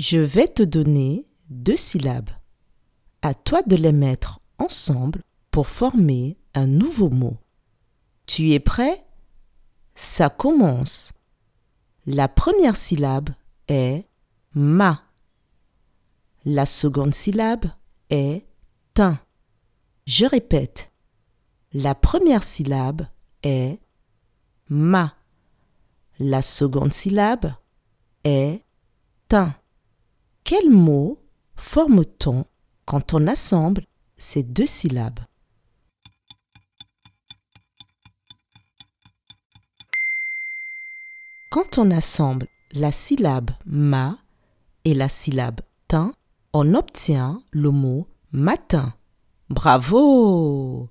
Je vais te donner deux syllabes. À toi de les mettre ensemble pour former un nouveau mot. Tu es prêt? Ça commence. La première syllabe est ma. La seconde syllabe est tin. Je répète. La première syllabe est ma. La seconde syllabe est tin. Quel mot forme-t-on quand on assemble ces deux syllabes? Quand on assemble la syllabe ma et la syllabe tin, on obtient le mot matin. Bravo